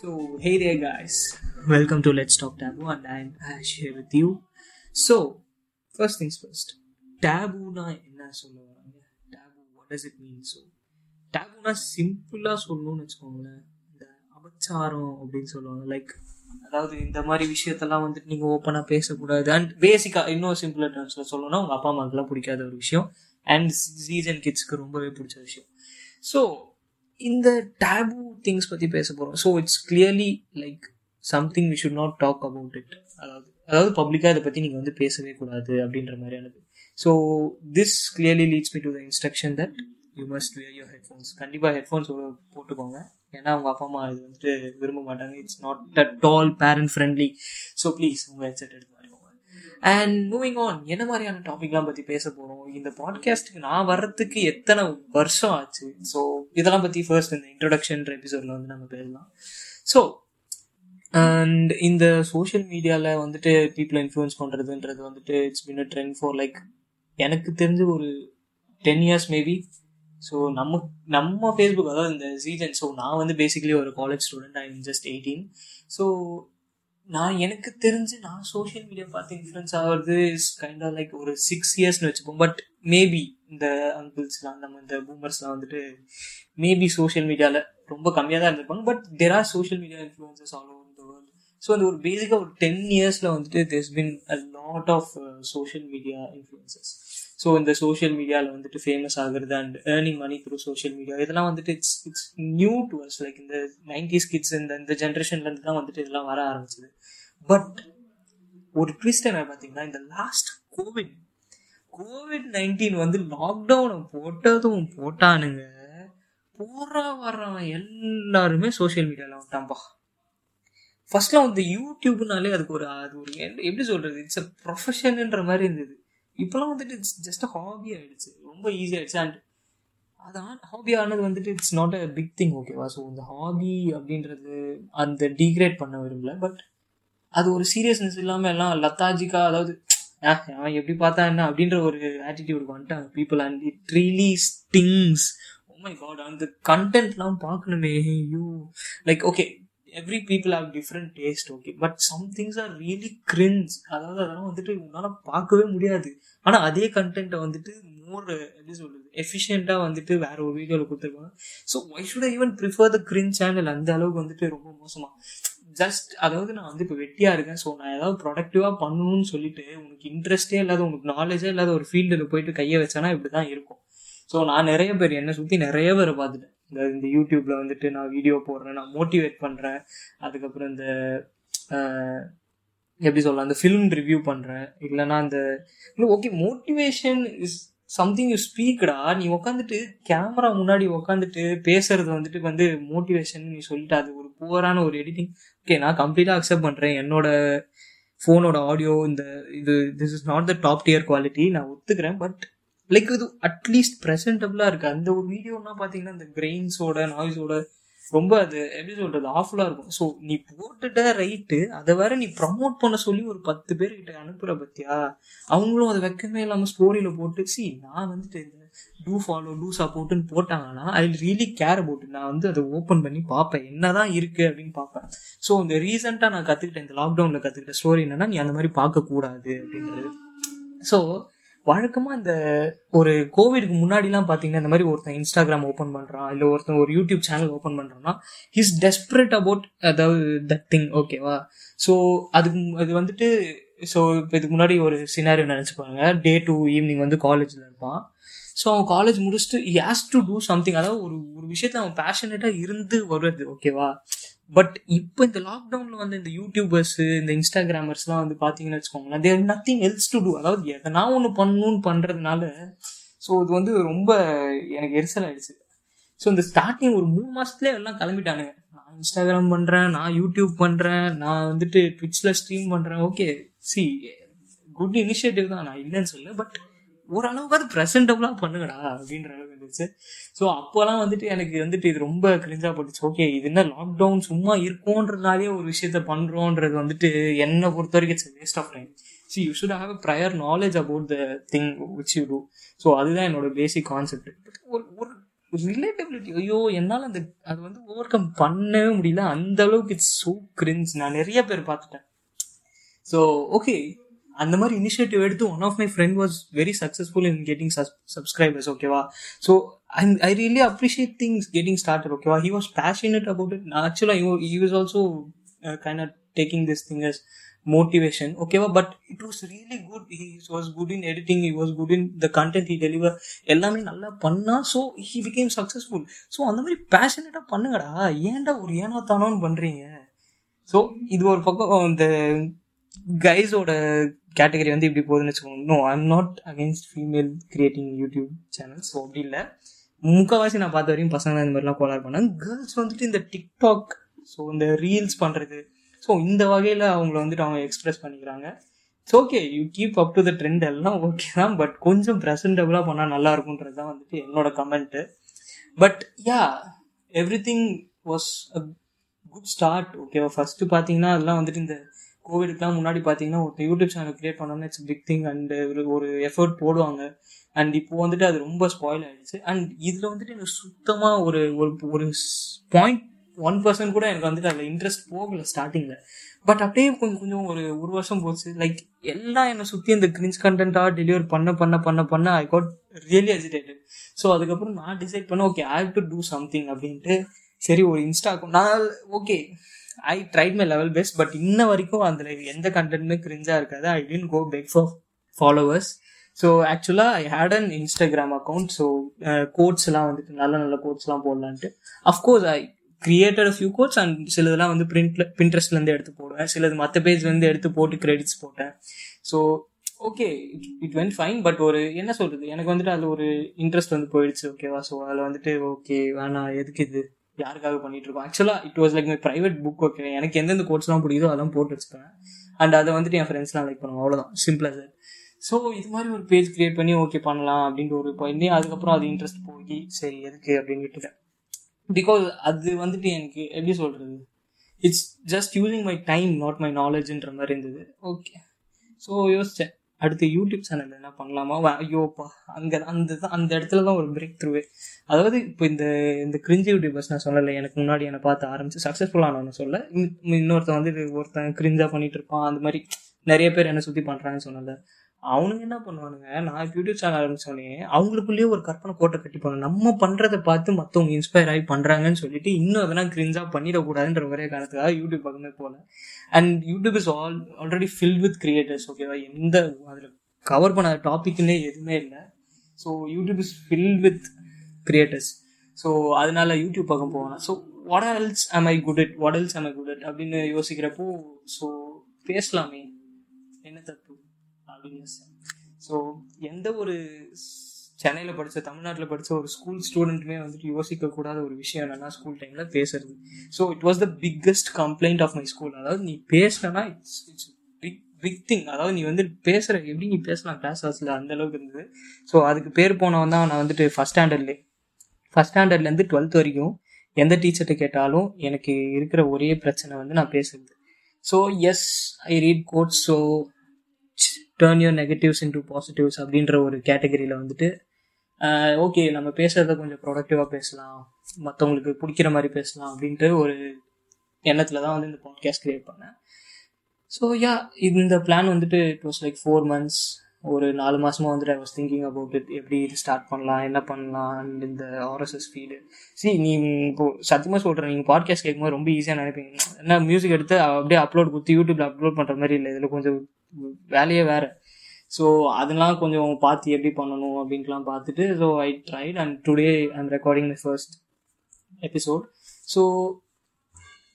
So, hey there, guys. Welcome to Let's Talk Taboo, and I'm Ash here with you. So, first things first. டேபுனா என்ன சொல்ல வராங்க taboo what does it mean so டேபுனா சிம்பிளாக சொல்லணும்னு வச்சுக்கோங்களேன் இந்த அபச்சாரம் அப்படின்னு சொல்லுவாங்க லைக் அதாவது இந்த மாதிரி விஷயத்தெல்லாம் வந்துட்டு நீங்கள் ஓப்பனாக பேசக்கூடாது அண்ட் பேசிக்காக இன்னும் சிம்பிளாக டேர்ம்ஸில் சொல்லணும்னா உங்கள் அப்பா அம்மாவுக்குலாம் பிடிக்காத ஒரு விஷயம் அண்ட் சீசன் கிட்ஸ்க்கு ரொம்பவே பிடிச்ச விஷயம் ஸோ இந்த டேபு திங்ஸ் பற்றி பேச போகிறோம் so it's clearly like something we should not talk about it அதாவது அதாவது பப்ளிக்காக இதை பற்றி நீங்கள் வந்து பேசவே கூடாது அப்படின்ற மாதிரியானது so this clearly leads me to the instruction that you must wear your headphones கண்டிப்பாக ஹெட்ஃபோன்ஸ் போட்டுக்கோங்க. ஏன்னா அவங்க அப்பா அம்மா இது வந்துட்டு விரும்ப மாட்டாங்க. It's not at all parent friendly so please உங்கள் ஹெட்செட் எடுத்து அண்ட் மூவிங் ஆன் என்ன மாதிரியான டாபிக்லாம் பற்றி பேச போகிறோம் இந்த பாட்காஸ்ட்டுக்கு நான் வர்றதுக்கு எத்தனை வருஷம் ஆச்சு? ஸோ இதெல்லாம் பற்றி ஃபர்ஸ்ட் இந்த இன்ட்ரடக்ஷன்ற எபிசோடில் வந்து நம்ம பேசலாம். ஸோ அண்ட் இந்த சோஷியல் மீடியாவில் வந்துட்டு பீப்புளை இன்ஃப்ளூயன்ஸ் பண்ணுறதுன்றது வந்துட்டு it's been a trend for like எனக்கு தெரிஞ்சு ஒரு டென் இயர்ஸ் மேபி ஸோ நம்ம நம்ம ஃபேஸ்புக் அதாவது இந்த சீசன் ஸோ நான் வந்து பேசிக்கலி ஒரு college student I just eighteen so நான் எனக்கு தெரிஞ்சு நான் சோஷியல் மீடியா பார்த்து இன்ஃப்ளூயன்ஸ் ஆகிறது இஸ் கைண்ட் ஆஃப் லைக் ஒரு சிக்ஸ் இயர்ஸ்னு வச்சுப்போம் பட் மேபி இந்த அங்கிள்ஸ்லாம் நம்ம இந்த பூமர்ஸ்லாம் வந்துட்டு மேபி சோஷியல் மீடியாவில் ரொம்ப கம்மியாக தான் இருந்திருப்பாங்க. But there are social media influencers all over the world so அந்த ஒரு பேசிக்காக ஒரு டென் இயர்ஸில் வந்துட்டு there's been a lot of social media influencers so இந்த சோஷியல் மீடியாவில் வந்துட்டு ஃபேமஸ் ஆகுறது and earning money through social media இதெல்லாம் வந்துட்டு it's it's new to us like இந்த நைன்டிஸ் கிட்ஸ் இந்த இந்த ஜென்ரேஷன்லேருந்து தான் வந்துட்டு இதெல்லாம் வர ஆரம்பிச்சது. பட் ஒரு ட்விஸ்ட் என்ன பார்த்தீங்கன்னா இந்த லாஸ்ட் கோவிட் கோவிட் நைன்டீன் வந்து லாக்டவுனை போட்டதும் போட்டானுங்க. போறா வர்றவன் எல்லாருமே சோஷியல் மீடியாவில் வந்துட்டான்பா. ஃபர்ஸ்ட்லாம் வந்து யூடியூப்னாலே அதுக்கு ஒரு அது ஒரு எப்படி சொல்றது? இட்ஸ் அ ப்ரொஃபஷன்ன்ற மாதிரி இருந்தது. இப்போலாம் வந்துட்டு இட்ஸ் ஜஸ்ட் ஹாபி ஆகிடுச்சு ரொம்ப ஈஸி ஆகிடுச்சு அண்ட் அதான் ஹாபி ஆனது வந்துட்டு it's not a big thing ஓகேவா ஸோ இந்த ஹாபி அப்படின்றது அந்த டீக்ரேட் பண்ண விரும்பல. பட் அது ஒரு சீரியஸ்னஸ் இல்லாமல் எல்லாம் லத்தாஜிக்கா அதாவது அவன் எப்படி பார்த்தா என்ன? அப்படின்ற ஒரு ஆட்டிடியூடுக்கு வந்துட்டாங்க people and it really stings my god அந்த கண்டென்ட்லாம் பார்க்கணுமே. ஐயோ like okay every people have different taste okay but some things are really cringe அதாவது அதெல்லாம் வந்துட்டு உன்னால் பார்க்கவே முடியாது. ஆனால் அதே கண்டென்ட்டை வந்துட்டு மோர் எப்படி சொல்கிறது எஃபிஷியண்ட்டாக வந்துட்டு வேற ஒரு வீடியோவில் கொடுத்துருக்காங்க so why should I even prefer the cringe channel அந்த அளவுக்கு வந்துட்டு ரொம்ப மோசமாக ஜஸ்ட் அதாவது நான் வந்து இப்போ வெட்டியாக இருக்கேன். ஸோ நான் ஏதாவது ப்ரொடக்டிவாக பண்ணணும்னு சொல்லிட்டு உனக்கு இன்ட்ரெஸ்டே இல்லாத உனக்கு நாலேஜே இல்லாத ஒரு ஃபீல்டில் போயிட்டு கையை வச்சானா இப்படி தான் இருக்கும். ஸோ நான் நிறைய பேர் என்னை சுற்றி நிறைய பேரை பார்த்துட்டேன். இந்த இந்த யூடியூப்ல வந்துட்டு நான் வீடியோ போடுறேன் நான் மோட்டிவேட் பண்ணுறேன் அதுக்கப்புறம் இந்த எப்படி சொல்லலாம் அந்த ஃபிலிம் ரிவ்யூ பண்ணுறேன் இல்லைன்னா அந்த இல்லை okay motivation is something you ஸ்பீக்கடா நீ உட்காந்துட்டு கேமரா முன்னாடி உட்காந்துட்டு பேசுறது வந்துட்டு வந்து மோட்டிவேஷன் நீ சொல்லிட்டு அது ஒரு புவரான ஒரு எடிட்டிங் ஓகே நான் கம்ப்ளீட்டாக அக்செப்ட் பண்ணுறேன் என்னோட ஃபோனோட ஆடியோ இந்த இது this is not the top tier quality நான் ஒத்துக்கிறேன் பட் லைக் இது அட்லீஸ்ட் ப்ரெசன்டபுளாக இருக்குது அந்த ஒரு வீடியோனா பார்த்தீங்கன்னா இந்த கிரெயின்ஸோட நாய்ஸோட ரொம்ப அது எப்படி சொல்கிறது ஆஃபுல்லாக இருக்கும். ஸோ நீ போட்டுட்ட ரைட்டு அதை வேற நீ ப்ரமோட் பண்ண சொல்லி ஒரு பத்து பேர்கிட்ட அனுப்புகிற பத்தியா? அவங்களும் அதை வைக்கவே இல்லாமல் ஸ்டோரியில் போட்டு சி நான் வந்துட்டு இந்த டூ ஃபாலோ டூ சப்போர்ட்டுன்னு போட்டாங்கன்னா ஐ ரியலி கேர் அபவுட் நான் வந்து அதை ஓப்பன் பண்ணி பார்ப்பேன். என்னதான் இருக்கு அப்படின்னு பார்ப்பேன். ஸோ இந்த ரீசெண்டாக நான் கற்றுக்கிட்டேன் இந்த லாக்டவுனில் கற்றுக்கிட்ட ஸ்டோரி என்னன்னா நீ அந்த மாதிரி பார்க்கக்கூடாது அப்படின்றது. ஸோ வழக்கமாக அந்த ஒரு கோவிடுக்கு முன்னாடிலாம் பார்த்தீங்கன்னா இந்த மாதிரி ஒருத்தன் இன்ஸ்டாகிராம் ஓப்பன் பண்ணுறான் இல்லை ஒருத்தன் ஒரு யூடியூப் சேனல் ஓப்பன் பண்ணுறான்னா ஹிஸ் டெஸ்பரேட் அபவுட் அதாவது தட் திங் ஓகேவா ஸோ அதுக்கு அது வந்துட்டு ஸோ இப்போ இதுக்கு முன்னாடி ஒரு சினாரியோ நினச்சிப்பாங்க டே டூ ஈவினிங் வந்து காலேஜில் இருப்பான். ஸோ அவன் காலேஜ் முடிச்சுட்டு ஹேஸ் டு டூ சம்திங் அதாவது ஒரு ஒரு விஷயத்த அவன் பேஷனேட்டாக இருந்து வருது ஓகேவா பட் இப்போ இந்த லாக்டவுனில் வந்து இந்த யூடியூபர்ஸ் இந்த இன்ஸ்டாகிராமர்ஸ்லாம் வந்து பார்த்தீங்கன்னு வச்சுக்கோங்களேன் there nothing else to do அதாவது எதனா ஒன்று பண்ணணும்னு பண்ணுறதுனால ஸோ இது வந்து ரொம்ப எனக்கு எரிசல் ஆயிடுச்சு. ஸோ இந்த ஸ்டார்டிங் ஒரு மூணு மாதத்துலேயே எல்லாம் கிளம்பிட்டானுங்க. நான் இன்ஸ்டாகிராம் பண்ணுறேன் நான் யூடியூப் பண்ணுறேன் நான் வந்துட்டு ட்விட்ச்சில் ஸ்ட்ரீம் பண்ணுறேன் ஓகே சி குட் இனிஷியேட்டிவ் தான். நான் இல்லைன்னு சொல்ல பட் ஓரளவுக்காவது ப்ரெசன்டபுளாக பண்ணுங்கடா அப்படின்ற அளவுக்கு இருந்துச்சு. ஸோ அப்போலாம் வந்துட்டு எனக்கு வந்துட்டு இது ரொம்ப கிழிஞ்சா போட்டுச்சு. ஓகே இது என்ன லாக்டவுன் சும்மா இருக்கோன்றதுனாலே ஒரு விஷயத்த பண்ணுறோன்றது வந்துட்டு என்னை பொறுத்த வரைக்கும் it's waste of time so you should have a prior knowledge about the thing which you do so அதுதான் என்னோட பேசிக் கான்செப்ட் ஒரு ஒரு ரிலேட்டபிலிட்டி ஐயோ என்னால் அந்த அது வந்து ஓவர் கம் பண்ணவே முடியல. அந்த அளவுக்கு இட்ஸ் ஸோ கிரிஞ்ச் நான் நிறைய பேர் பார்த்துட்டேன். ஸோ ஓகே அந்த மாதிரி இனிஷியேட்டிவ் எடுத்து one of my friend was very successful in getting subscribers ஓகேவா so and I really appreciate things getting started ஓகேவா he was passionate about it ஆக்சுவலாக he was also kind of taking this thing as motivation ஓகேவா but it was really good he was good in editing he was good in the content he deliver எல்லாமே நல்லா பண்ணா so he became successful so அந்த மாதிரி பேஷனட்டாக பண்ணுங்கடா. ஏன்டா ஒரு ஏனா தானோன்னு பண்ணுறீங்க ஸோ இது ஒரு பக்கம் இந்த கைஸோட கேட்டகரி வந்து இப்படி போகுதுன்னு வச்சுக்கோங்க. No I'm not against female creating YouTube channels so அப்படி இல்லை. முக்கால்வாசி நான் பார்த்த வரையும் பசங்க இந்த மாதிரிலாம் கோலார் பண்ணாங்க. கேர்ள்ஸ் வந்துட்டு இந்த டிக்டாக் ஸோ இந்த ரீல்ஸ் பண்ணுறது ஸோ இந்த வகையில் அவங்கள வந்துட்டு அவங்க எக்ஸ்பிரஸ் பண்ணிக்கிறாங்க. It's okay you keep up to the trend எல்லாம் ஓகே தான் பட் கொஞ்சம் ப்ரெசன்டபுளாக பண்ணால் நல்லா இருக்குன்றது தான் வந்துட்டு என்னோட comment but ya everything was a good start ஓகேவா ஃபஸ்ட்டு பார்த்தீங்கன்னா அதெல்லாம் வந்துட்டு இந்த கோவிடுக்குலாம் முன்னாடி பார்த்தீங்கன்னா ஒரு யூடியூப் சேனல் கிரியேட் பண்ணோம்னா இட்ஸ் பிக் திங் அண்ட் ஒரு ஒரு எஃபர்ட் போடுவாங்க. அண்ட் இப்போ வந்துட்டு அது ரொம்ப ஸ்பாயில் ஆயிடுச்சு. அண்ட் இதில் வந்துட்டு எனக்கு சுத்தமாக ஒரு ஒரு ஒரு பாயிண்ட் ஒன் பர்சன்ட் கூட எனக்கு வந்துட்டு அதில் இன்ட்ரெஸ்ட் போகல ஸ்டார்டிங்கில் பட் அப்படியே கொஞ்சம் கொஞ்சம் ஒரு ஒரு வருஷம் போச்சு. லைக் எல்லாம் என்னை சுற்றி இந்த கிரிஞ்ச் கண்டென்ட்டாக டெலிவர் பண்ண பண்ண பண்ண பண்ண I got really agitated so அதுக்கப்புறம் நான் டிசைட் பண்ண okay I have to do something அப்படின்ட்டு. சரி ஒரு இன்ஸ்டா நான் okay I tried my level best but இன்ன வரைக்கும் அதில் எந்த கண்டென்ட்மே கிரிஞ்சாக இருக்காது. I tend go beg for followers so ஆக்சுவலாக I had an Instagram account so கோட்ஸ்லாம் வந்துட்டு நல்ல நல்ல கோட்ஸ்லாம் போடலான்ட்டு. Of course I created few quotes and சிலதெல்லாம் வந்து பிரிண்ட்ல பின்ட்ரெஸ்ட்லேருந்து எடுத்து போடுவேன். சிலது மற்ற பேஜ்லேருந்து எடுத்து போட்டு கிரெடிட்ஸ் போட்டேன். So okay it went fine but ஒரு என்ன சொல்கிறது எனக்கு வந்துட்டு அதில் ஒரு இன்ட்ரெஸ்ட் வந்து போயிடுச்சு ஓகேவா ஸோ அதில் வந்துட்டு ஓகே வேணாம் எதுக்கு இது? யாருக்காக பண்ணிட்டு இருக்கோம் ஆக்சுவலாக it was like my private book okay எனக்கு எந்தெந்த கோட்ஸ்லாம் பிடிக்குதோ அதெல்லாம் போட்டு வச்சுப்பேன். அண்ட் அதை வந்துட்டு என் ஃப்ரெண்ட்ஸ்லாம் லைக் பண்ணுவோம் அவ்வளோதான் சிம்பிளாக சார் ஸோ இது மாதிரி ஒரு பேஜ் கிரியேட் பண்ணி ஓகே பண்ணலாம் அப்படின்ற ஒரு பாயிண்ட் அதுக்கப்புறம் அது இன்ட்ரெஸ்ட் போகி சரி எதுக்கு அப்படின்னு விட்டுட்டேன். பிகாஸ் அது வந்துட்டு எனக்கு எப்படி சொல்கிறது it's just using my time not my நாலேஜ்ன்ற மாதிரி இருந்தது. ஓகே ஸோ யோசித்தேன் அடுத்து யூடியூப் சேனல் என்ன பண்ணலாமா? ஐயோப்பா அங்கே அந்த அந்த இடத்துல தான் ஒரு பிரேக் த்ரூவே அதாவது இப்போ இந்த இந்த கிரிஞ்சி யூடியூபர்ஸ் நான் சொல்லலை எனக்கு முன்னாடி என்னை பார்த்து ஆரம்பிச்சு சக்ஸஸ்ஃபுல்லானவனு சொல்ல இன்னொருத்தன் வந்து ஒருத்தன் கிரிஞ்சாக பண்ணிட்டு இருப்பான் அந்த மாதிரி நிறைய பேர் என்னை சுற்றி பண்ணுறாங்கன்னு சொன்னல அவனுங்க என்ன பண்ணுவானுங்க? நான் யூடியூப் சேனல் ஆரம்பிச்சோடனே அவங்களுக்குள்ளேயே ஒரு கற்பனை கோட்டை கட்டிப்பாங்க. நம்ம பண்றதை பார்த்து மற்றவங்க இன்ஸ்பயர் ஆகி பண்றாங்கன்னு சொல்லிட்டு இன்னும் அதெல்லாம் கிரிஞ்சா பண்ணிடக்கூடாதுன்ற ஒரே காரணத்துக்காக யூடியூப் பக்கமே போல. And YouTube is all already fill with creators ஓகேவா எந்த அதில் கவர் பண்ணாத டாபிக்னே எதுவுமே இல்லை. So YouTube is fill with creators so அதனால யூடியூப் பக்கம் போவேன் so what else am I good it what else am I good it அப்படின்னு யோசிக்கிறப்போ ஸோ பேசலாமே. அப்படின்னு ஸோ எந்த ஒரு சென்னையில் படித்த தமிழ்நாட்டில் படித்த ஒரு ஸ்கூல் ஸ்டூடெண்ட்டுமே வந்துட்டு யோசிக்கக்கூடாத ஒரு விஷயம் என்னன்னா ஸ்கூல் டைமில் பேசுறது. So it was the biggest complaint of my school அதாவது நீ பேசினா it's it's big big thing அதாவது நீ வந்து பேசுகிற எப்படி நீ பேசலாம் கிளாஸ் ஹாஸில் அந்த அளவுக்கு இருந்தது. ஸோ அதுக்கு பேர் போனவன் தான் நான் வந்துட்டு ஃபஸ்ட் ஸ்டாண்டர்ட்லே ஃபஸ்ட் ஸ்டாண்டர்ட்லேருந்து டுவெல்த் வரைக்கும் எந்த டீச்சர்கிட்ட கேட்டாலும் எனக்கு இருக்கிற ஒரே பிரச்சனை வந்து நான் பேசுறது. So yes I read quote so turn your negatives into positives அப்படின்ற ஒரு கேட்டகரியில் வந்துட்டு ஓகே நம்ம பேசுகிறத கொஞ்சம் ப்ரொடக்டிவாக பேசலாம். மற்றவங்களுக்கு பிடிக்கிற மாதிரி பேசலாம் அப்படின்ட்டு ஒரு எண்ணத்தில் தான் வந்து இந்த பாட்காஸ்ட் க்ரியேட் பண்ணேன். ஸோ யா இந்த பிளான் வந்துட்டு it was like four months ஒரு நாலு மாதமாக வந்துட்டு I was thinking about it எப்படி இது ஸ்டார்ட் பண்ணலாம் என்ன பண்ணலாம் அண்ட் இந்த ஆர்எஸ்எஸ் ஃபீடு சி நீ இப்போ சத்தியமாக சொல்கிறேன் நீங்கள் பாட்காஸ்ட் கேட்கும்போது ரொம்ப ஈஸியாக நினைப்பீங்க. என்ன மியூசிக் எடுத்து அப்படியே அப்லோட் கொடுத்து யூடியூப்ல அப்லோட் பண்ணுற மாதிரி இல்லை. இதில் கொஞ்சம் வேலையே வேறு. ஸோ அதெல்லாம் கொஞ்சம் பார்த்து எப்படி பண்ணணும் அப்படின்ட்டுலாம் பார்த்துட்டு so I tried and today I'm recording my first episode so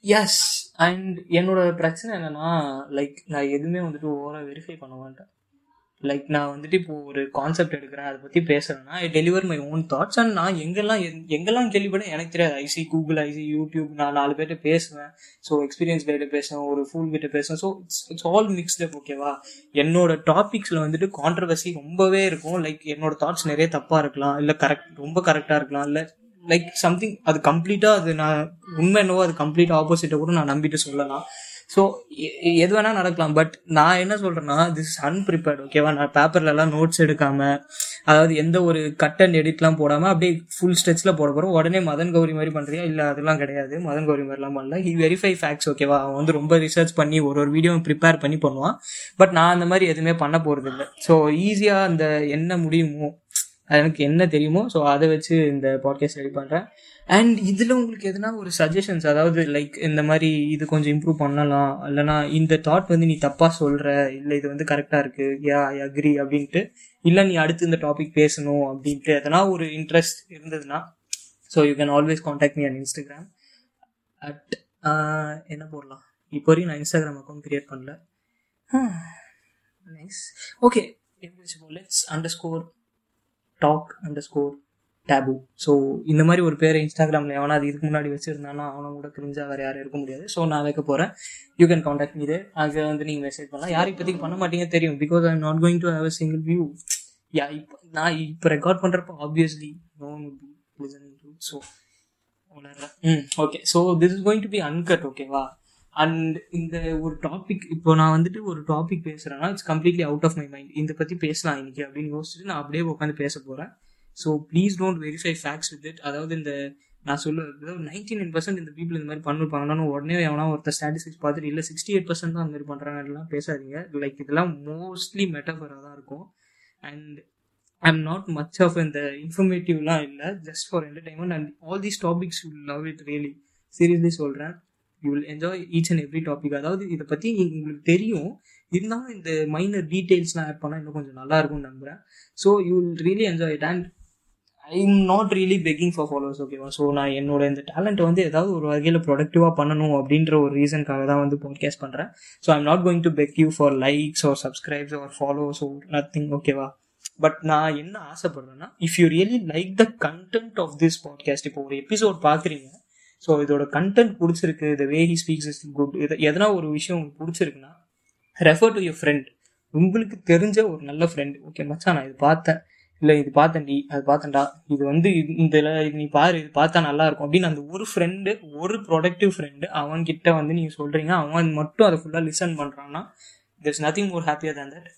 yes and என்னோட பிரச்சனை என்னன்னா லைக் நான் எதுவுமே வந்துட்டு ஓவராக வெரிஃபை பண்ண மாட்டேன். லைக் நான் வந்துட்டு இப்போ ஒரு கான்செப்ட் எடுக்கிறேன் அதை பற்றி பேசுறேன்னா I deliver my own thoughts and நான் எங்கெல்லாம் எங்கெல்லாம் கேள்விப்பட எனக்கு தெரியாது. ஐசி கூகுள் ஐசி யூடியூப் நான் நாலு பேர்கிட்ட பேசுவேன். ஸோ எக்ஸ்பீரியன்ஸ் கிட்ட பேசுவேன் ஒரு ஃபுல் கிட்ட பேசுவேன். So it's it's all mixed ஓகேவா என்னோட டாபிக்ஸில் வந்துட்டு கான்ட்ரவர்சி ரொம்பவே இருக்கும். லைக் என்னோட தாட்ஸ் நிறைய தப்பாக இருக்கலாம் இல்லை கரெக்ட் ரொம்ப கரெக்டாக இருக்கலாம் இல்லை லைக் சம்திங் அது கம்ப்ளீட்டாக அது நான் உண்மை என்னவோ அது கம்ப்ளீட் ஆப்போசிட்டை கூட நான் நம்பிட்டு சொல்லலாம். ஸோ எது வேணா நடக்கலாம். பட் நான் என்ன சொல்றேன்னா திஸ் அன்பிரிப்பேர்ட் ஓகேவா நான் பேப்பர்லலாம் நோட்ஸ் எடுக்காம அதாவது எந்த ஒரு கட் அண்ட் எடிட்லாம் போடாம அப்படியே ஃபுல் ஸ்ட்ரெச்சில் போட போகிறோம் உடனே மதன் கௌரி மாதிரி பண்ணுறியா இல்லை அதெல்லாம் கிடையாது. மதன் கௌரி மாதிரிலாம் பண்ணல. ஹி வெரிஃபை ஃபேக்ட்ஸ் ஓகேவா அவன் வந்து ரொம்ப ரிசர்ச் பண்ணி ஒரு ஒரு வீடியோ ப்ரிப்பேர் பண்ணி பண்ணுவான். பட் நான் அந்த மாதிரி எதுவுமே பண்ண போகிறது இல்லை ஸோ ஈஸியாக அந்த என்ன முடியுமோ எனக்கு என்ன தெரியுமோ ஸோ அதை வச்சு இந்த பாட்காஸ்ட் ரெடி பண்ணுறேன் அண்ட் இதில் உங்களுக்கு எதுனா ஒரு சஜஷன்ஸ் அதாவது லைக் இந்த மாதிரி இது கொஞ்சம் இம்ப்ரூவ் பண்ணலாம். இல்லைனா இந்த தாட் வந்து நீ தப்பாக சொல்கிற இல்லை இது வந்து கரெக்டாக இருக்குது யா ஐ அக்ரி அப்படின்ட்டு. இல்லை நீ அடுத்து இந்த டாபிக் பேசணும் அப்படின்ட்டு எதனா ஒரு இன்ட்ரெஸ்ட் இருந்ததுன்னா so you can always contact me on Instagram at என்ன போடலாம்? இப்போ வரையும் நான் இன்ஸ்டாகிராம் அக்கௌண்ட் கிரியேட் பண்ணல. Nice okay let's underscore talk underscore taboo so இந்த மாதிரி ஒரு பேரை இன்ஸ்டாகிராமில் எவனா அது இதுக்கு முன்னாடி வச்சுருந்தானா அவனை கூட கிரிஞ்சா வேறு யாரும் இருக்க முடியாது. ஸோ நான் வைக்க போகிறேன் யூ கேன் காண்டாக்ட் மீது அங்கே வந்து நீங்கள் மெசேஜ் பண்ணலாம். யார் இப்போதைக்கு பண்ண மாட்டீங்க தெரியும். Because I am not going to have a single view ya இப்போ நான் இப்போ ரெக்கார்ட் பண்ணுறப்போ obviously no be listening to so hmm okay so this is going to be uncut ஓகேவா அண்ட் இந்த ஒரு டாபிக் இப்போ நான் வந்துட்டு ஒரு topic பேசுகிறேன்னா it's completely out of my mind இந்த பற்றி பேசலாம் இன்னைக்கு அப்படின்னு யோசிச்சுட்டு நான் அப்படியே உட்காந்து பேச போகிறேன் so please don't verify facts with it அதாவது இந்த நான் சொல்ல நைன்டி நைன் பர்சன்ட் இந்த பீப்புள் இந்த மாதிரி பண்ணிருப்பாங்கன்னா உடனே எவனா ஒருத்தர் ஸ்டாட்டிஸ்டிக்ஸ் பார்த்துட்டு இல்லை சிக்ஸ்டி எயிட் பர்சன்ட் தான் அந்த மாதிரி பண்ணுறாங்கலாம் பேசாதீங்க. லைக் இதெல்லாம் மோஸ்ட்லி மெட்டஃபராக தான் இருக்கும். And I am not much of இந்த இன்ஃபர்மேட்டிவ்லாம் இல்லை just for entertainment and all these topics you love it really seriously சொல்கிறேன் you will enjoy each and every topic அதாவது இதை பற்றி உங்களுக்கு தெரியும். இருந்தாலும் இந்த மைனர் டீட்டெயில்ஸ்லாம் ஆட் பண்ணால் இன்னும் கொஞ்சம் நல்லா இருக்கும்னு நம்புகிறேன் so you will really enjoy it and I am not really begging for followers ஓகேவா ஸோ நான் என்னோட இந்த டேலண்ட்டை வந்து ஏதாவது ஒரு வகையில் ப்ரொடக்டிவாக பண்ணணும் அப்படின்ற ஒரு ரீசனுக்காக தான் வந்து பாட்காஸ்ட் பண்ணுறேன் so I'm not going to beg you for likes or subscribes or followers oh nothing ஓகேவா பட் நான் என்ன ஆசைப்படுறேன்னா if you really like the content of this podcast இப்போ ஒரு எபிசோட் பார்க்குறீங்க ஸோ இதோட கண்டென்ட் பிடிச்சிருக்கு the way he speaks is good இது எதனா ஒரு விஷயம் உங்களுக்கு பிடிச்சிருக்குன்னா ரெஃபர் டு யுவர் ஃப்ரெண்ட் உங்களுக்கு தெரிஞ்ச ஒரு நல்ல ஃப்ரெண்ட் ஓகே மச்சான் நான் இது பார்த்தேன். இல்லை இது பார்த்தேன்டி அது பார்த்தேன்டா. இது வந்து இந்த இது நீ பாரு இது பார்த்தா நல்லா இருக்கும் அப்படின்னு அந்த ஒரு ஃப்ரெண்டு ஒரு ப்ரொடக்டிவ் ஃப்ரெண்டு அவன்கிட்ட வந்து நீங்கள் சொல்கிறீங்க அவன் மட்டும் அதை ஃபுல்லாக லிசன் பண்ணுறான்னா இஸ் நத்திங் மோர் ஹாப்பியாக தான் தட்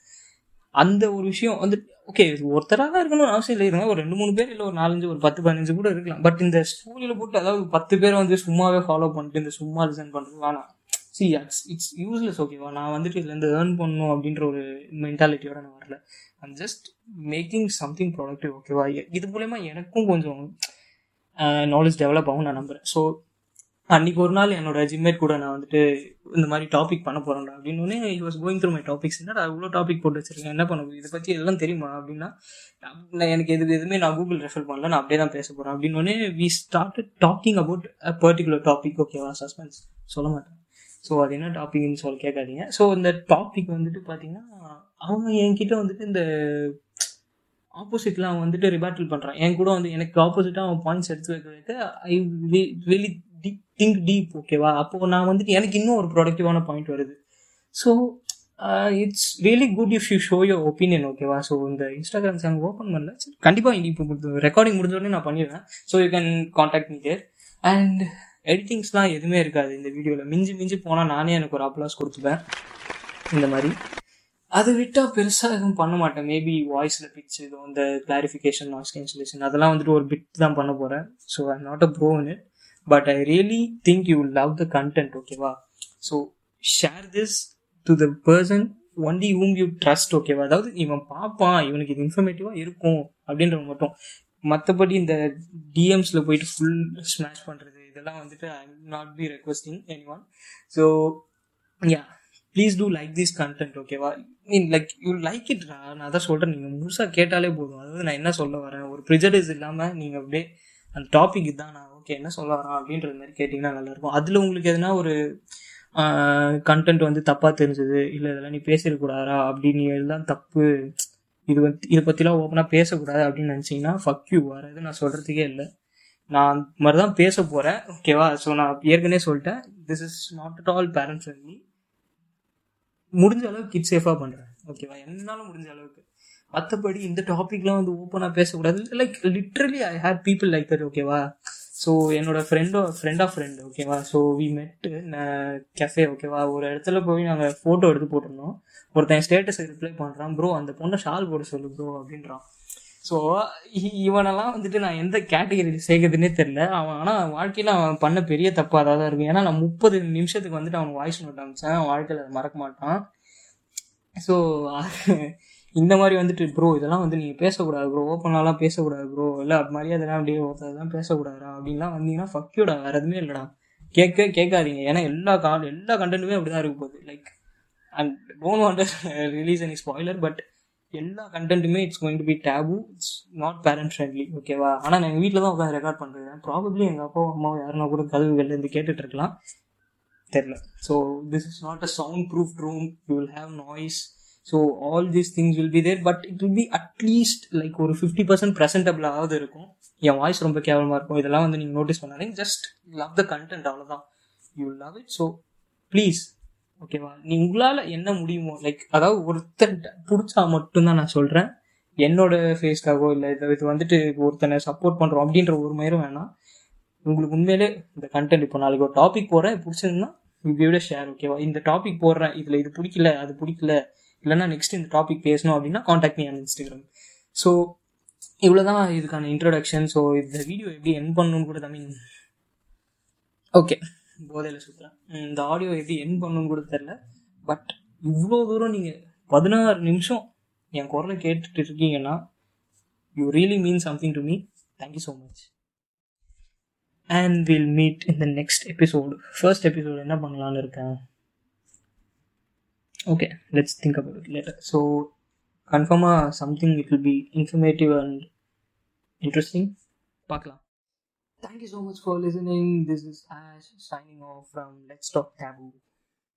அந்த ஒரு விஷயம் வந்து ஓகே ஒருத்தராக தான் இருக்கணும்னு அவசியம் இல்லை. இருங்க ஒரு ரெண்டு மூணு பேர் இல்லை ஒரு நாலஞ்சு ஒரு பத்து பதினஞ்சு கூட இருக்கலாம். பட் இந்த ஸ்கூலில் போட்டு அதாவது பத்து பேர் வந்து சும்மாவே ஃபாலோ பண்ணிட்டு இந்த சும்மா லிசன் பண்ணுறது வேணாம். சி இட்ஸ் இட்ஸ் யூஸ்லெஸ் ஓகேவா நான் வந்துட்டு இதுலேருந்து ஏர்ன் பண்ணணும் அப்படின்ற ஒரு மென்டாலிட்டியோட நான் வரல. I'm just making something productive ஓகேவா இது மூலயமா எனக்கும் கொஞ்சம் நாலேஜ் டெவலப் ஆகும் நான் நம்புகிறேன் ஸோ அன்னைக்கு ஒரு நாள் என்னோட ஜிம்மேட் கூட நான் வந்துட்டு இந்த மாதிரி டாபிக் பண்ண போகிறேன்டா அப்படின்னு he was going through my topics என்னடா அவ்வளோ டாபிக் போட்டு வச்சிருக்கேன் என்ன பண்ண இதை பற்றி எல்லாம் தெரியுமா? அப்படின்னா நான் எனக்கு எது எதுவுமே நான் கூகுள் ரெஃபர் பண்ணல நான் அப்படியே தான் பேச போகிறேன் அப்படின்னு we start talking about a particular topic ஓகேவா சஸ்பென்ஸ் சொல்ல மாட்டேன். ஸோ அது என்ன டாபிக்னு சொல்லி கேட்காதீங்க. ஸோ இந்த டாபிக் வந்துட்டு பார்த்தீங்கன்னா அவங்க என்கிட்ட வந்துட்டு இந்த ஆப்போசிட்ல அவன் வந்துட்டு ரிபாட்டில் பண்ணுறான் என் கூட வந்து எனக்கு ஆப்போசிட்டாக அவன் பாயிண்ட்ஸ் எடுத்து வைக்க வைக்க ஐ வெளி திங்க் டீப் ஓகேவா அப்போது நான் வந்துட்டு எனக்கு இன்னும் ஒரு ப்ரொடக்டிவான பாயிண்ட் வருது. So it's really good if you show your opinion ஓகேவா ஸோ இந்த இன்ஸ்டாகிராம் சேனல் ஓப்பன் பண்ணல. கண்டிப்பாக இப்போ ரெக்கார்டிங் முடிஞ்சோடனே நான் பண்ணிடுவேன் so you can contact me there and எடிட்டிங்ஸ்லாம் எதுவுமே இருக்காது இந்த வீடியோவில் மிஞ்சி மிஞ்சி போனால் நானே எனக்கு ஒரு அப்ளாஸ் கொடுத்துப்பேன். இந்த மாதிரி. அது விட்டால் பெருசாக எதுவும் பண்ண மாட்டேன். மேபி வாய்ஸில் பிச் இதோ இந்த கிளாரிஃபிகேஷன் நாய்ஸ் கேன்சலேஷன் அதெல்லாம் வந்துட்டு ஒரு பிட் தான் பண்ண போகிறேன் so I not a pro in it but I really think you love the content ஓகேவா so share this to the person only whom you trust ஓகேவா அதாவது இவன் பார்ப்பான் இவனுக்கு இது இன்ஃபர்மேட்டிவாக இருக்கும் அப்படின்றவங்க மட்டும். மற்றபடி இந்த டிஎம்ஸில் போயிட்டு ஃபுல் ஸ்மாஷ் பண்ணுறது இதெல்லாம் வந்துட்டு I not be requesting anyone so ya please do like this content ஓகேவா mean like you like it நான் தான் சொல்கிறேன் நீங்கள் முழுசாக கேட்டாலே போதும். அதாவது நான் என்ன சொல்ல வரேன்? ஒரு ப்ரிஜடைஸ் இல்லாமல் நீங்கள் அப்படியே அந்த டாபிக் இதுதான் நான் ஓகே என்ன சொல்ல வரேன் அப்படின்றது மாதிரி கேட்டிங்கன்னா நல்லாயிருக்கும் அதில் உங்களுக்கு எதுனா ஒரு கண்டென்ட் வந்து தப்பாக தெரிஞ்சது இல்லை இதெல்லாம் நீ பேசிடக்கூடாதா அப்படின்னு எல்லாம் தப்பு இது வந்து இதை பற்றிலாம் ஓப்பனாக பேசக்கூடாது அப்படின்னு நினச்சிங்கன்னா ஃபக் யூ வேறு எதுவும் நான் சொல்கிறதுக்கே இல்லை. நான் மாதிரி தான் பேச போகிறேன் ஓகேவா ஸோ நான் ஏற்கனவே சொல்லிட்டேன். This is not at all parents friendly முடிஞ்ச அளவுக்கு கிட் சேஃபாக பண்ணுறேன் ஓகேவா என்னாலும் முடிஞ்ச அளவுக்கு. மற்றபடி இந்த டாபிக்லாம் வந்து ஓப்பனாக பேசக்கூடாது. Like literally I have people like that ஓகேவா ஸோ என்னோட ஃப்ரெண்டோ ஃப்ரெண்ட் ஆஃப் ஃப்ரெண்ட் ஓகேவா ஸோ வி? மெட்டு கெஃபே ஓகேவா ஒரு இடத்துல போய் நாங்கள் ஃபோட்டோ எடுத்து போட்டிருந்தோம். ஒருத்தன் ஸ்டேட்டஸை ரிப்ளை பண்ணுறான் ப்ரோ அந்த பொண்ணை ஷால் போட சொல்லு ப்ரோ அப்படின்றான். ஸோ இவனெல்லாம் வந்துட்டு நான் எந்த கேட்டகரியில் சேர்க்குதுன்னே தெரில அவன் ஆனால் வாழ்க்கையில் அவன் பண்ண பெரிய தப்பாக தான் இருக்கும் ஏன்னா நான் முப்பது நிமிஷத்துக்கு வந்துட்டு அவன் வாய்ஸ் நோட் அமிச்சேன் அவன் வாழ்க்கையில் அதை மறக்க மாட்டான். ஸோ இந்த மாதிரி வந்துட்டு ப்ரோ இதெல்லாம் வந்து நீங்கள் பேசக்கூடாது ப்ரோ ஓப்பனாலாம் பேசக்கூடாது ப்ரோ இல்லை அது மரியாதைலாம் அதெல்லாம் அப்படியே ஒருத்தர் பேசக்கூடாதுடா. அப்படின்லாம் வந்தீங்கன்னா ஃபக்யூடா வேறு எதுவுமே இல்லைடா. கேட்க கேட்காதீங்க. ஏன்னா எல்லா கா எல்லா கண்டென்ட்டுமே அப்படி தான் இருக்க போகுது. Like and don't want release any spoiler but எல்லா கண்டென்ட்டுமே it's going to be taboo it's not parent friendly ஓகேவா ஆனால் நான் எங்கள் வீட்டில் தான் உட்காந்து ரெக்கார்ட் பண்ணுறேன் ப்ராபப்ளி எங்கள் அப்பா அம்மாவும் யாருனா கூட கதவு வெளிலேருந்து கேட்டுட்டு இருக்கலாம். தெரில so this is not a soundproof room you will have noise so all these things will be there but it will be at least like ஒரு ஃபிஃப்டி பர்சன்ட் ப்ரெசன்டபிளாவது இருக்கும். என் வாய்ஸ் ரொம்ப கேவலமாக இருக்கும். இதெல்லாம் வந்து நீங்கள் நோட்டீஸ் பண்ணாதீங்க. ஜஸ்ட் லவ் த கண்டென்ட் அவ்வளோதான் you love it so please ஓகேவா? நீ உங்களால் என்ன முடியுமோ லைக் அதாவது ஒருத்தன் பிடிச்சா மட்டும்தான் நான் சொல்கிறேன் என்னோட ஃபேஸ்க்காகவோ இல்லை இது இது வந்துட்டு ஒருத்தனை சப்போர்ட் பண்ணுறோம் அப்படின்ற ஒரு மயிரும் வேணாம். உங்களுக்கு உண்மையிலே இந்த கண்டென்ட் இப்போ நாளைக்கு ஒரு டாபிக் போடுறேன் பிடிச்சிருந்தா விட ஷேர் ஓகேவா இந்த டாபிக் போடுறேன். இதில் இது பிடிக்கல அது பிடிக்கல. இல்லைன்னா நெக்ஸ்ட் இந்த டாபிக் பேசணும் அப்படின்னா contact me on Instagram so இவ்வளோதான் இதுக்கான இன்ட்ரடக்ஷன் ஸோ இந்த வீடியோ எப்படி என் பண்ணணும்னு கூட தமிழ் ஓகே போதையில் சுற்றுறேன் இந்த ஆடியோ எப்படி என் பண்ணணும்னு கூட தெரில பட் இவ்வளோ தூரம் நீங்கள் பதினாறு நிமிஷம் என் குரலை கேட்டுட்டு இருக்கீங்கன்னா you really mean something to me thank you so much and will meet in the next episode first episode என்ன பண்ணலான்னு இருக்கேன்? Okay let's think about it later so கன்ஃபார்மாக something it will be informative and interesting பார்க்கலாம். Thank you so much for listening. This is Ash signing off from Let's Talk Taboo.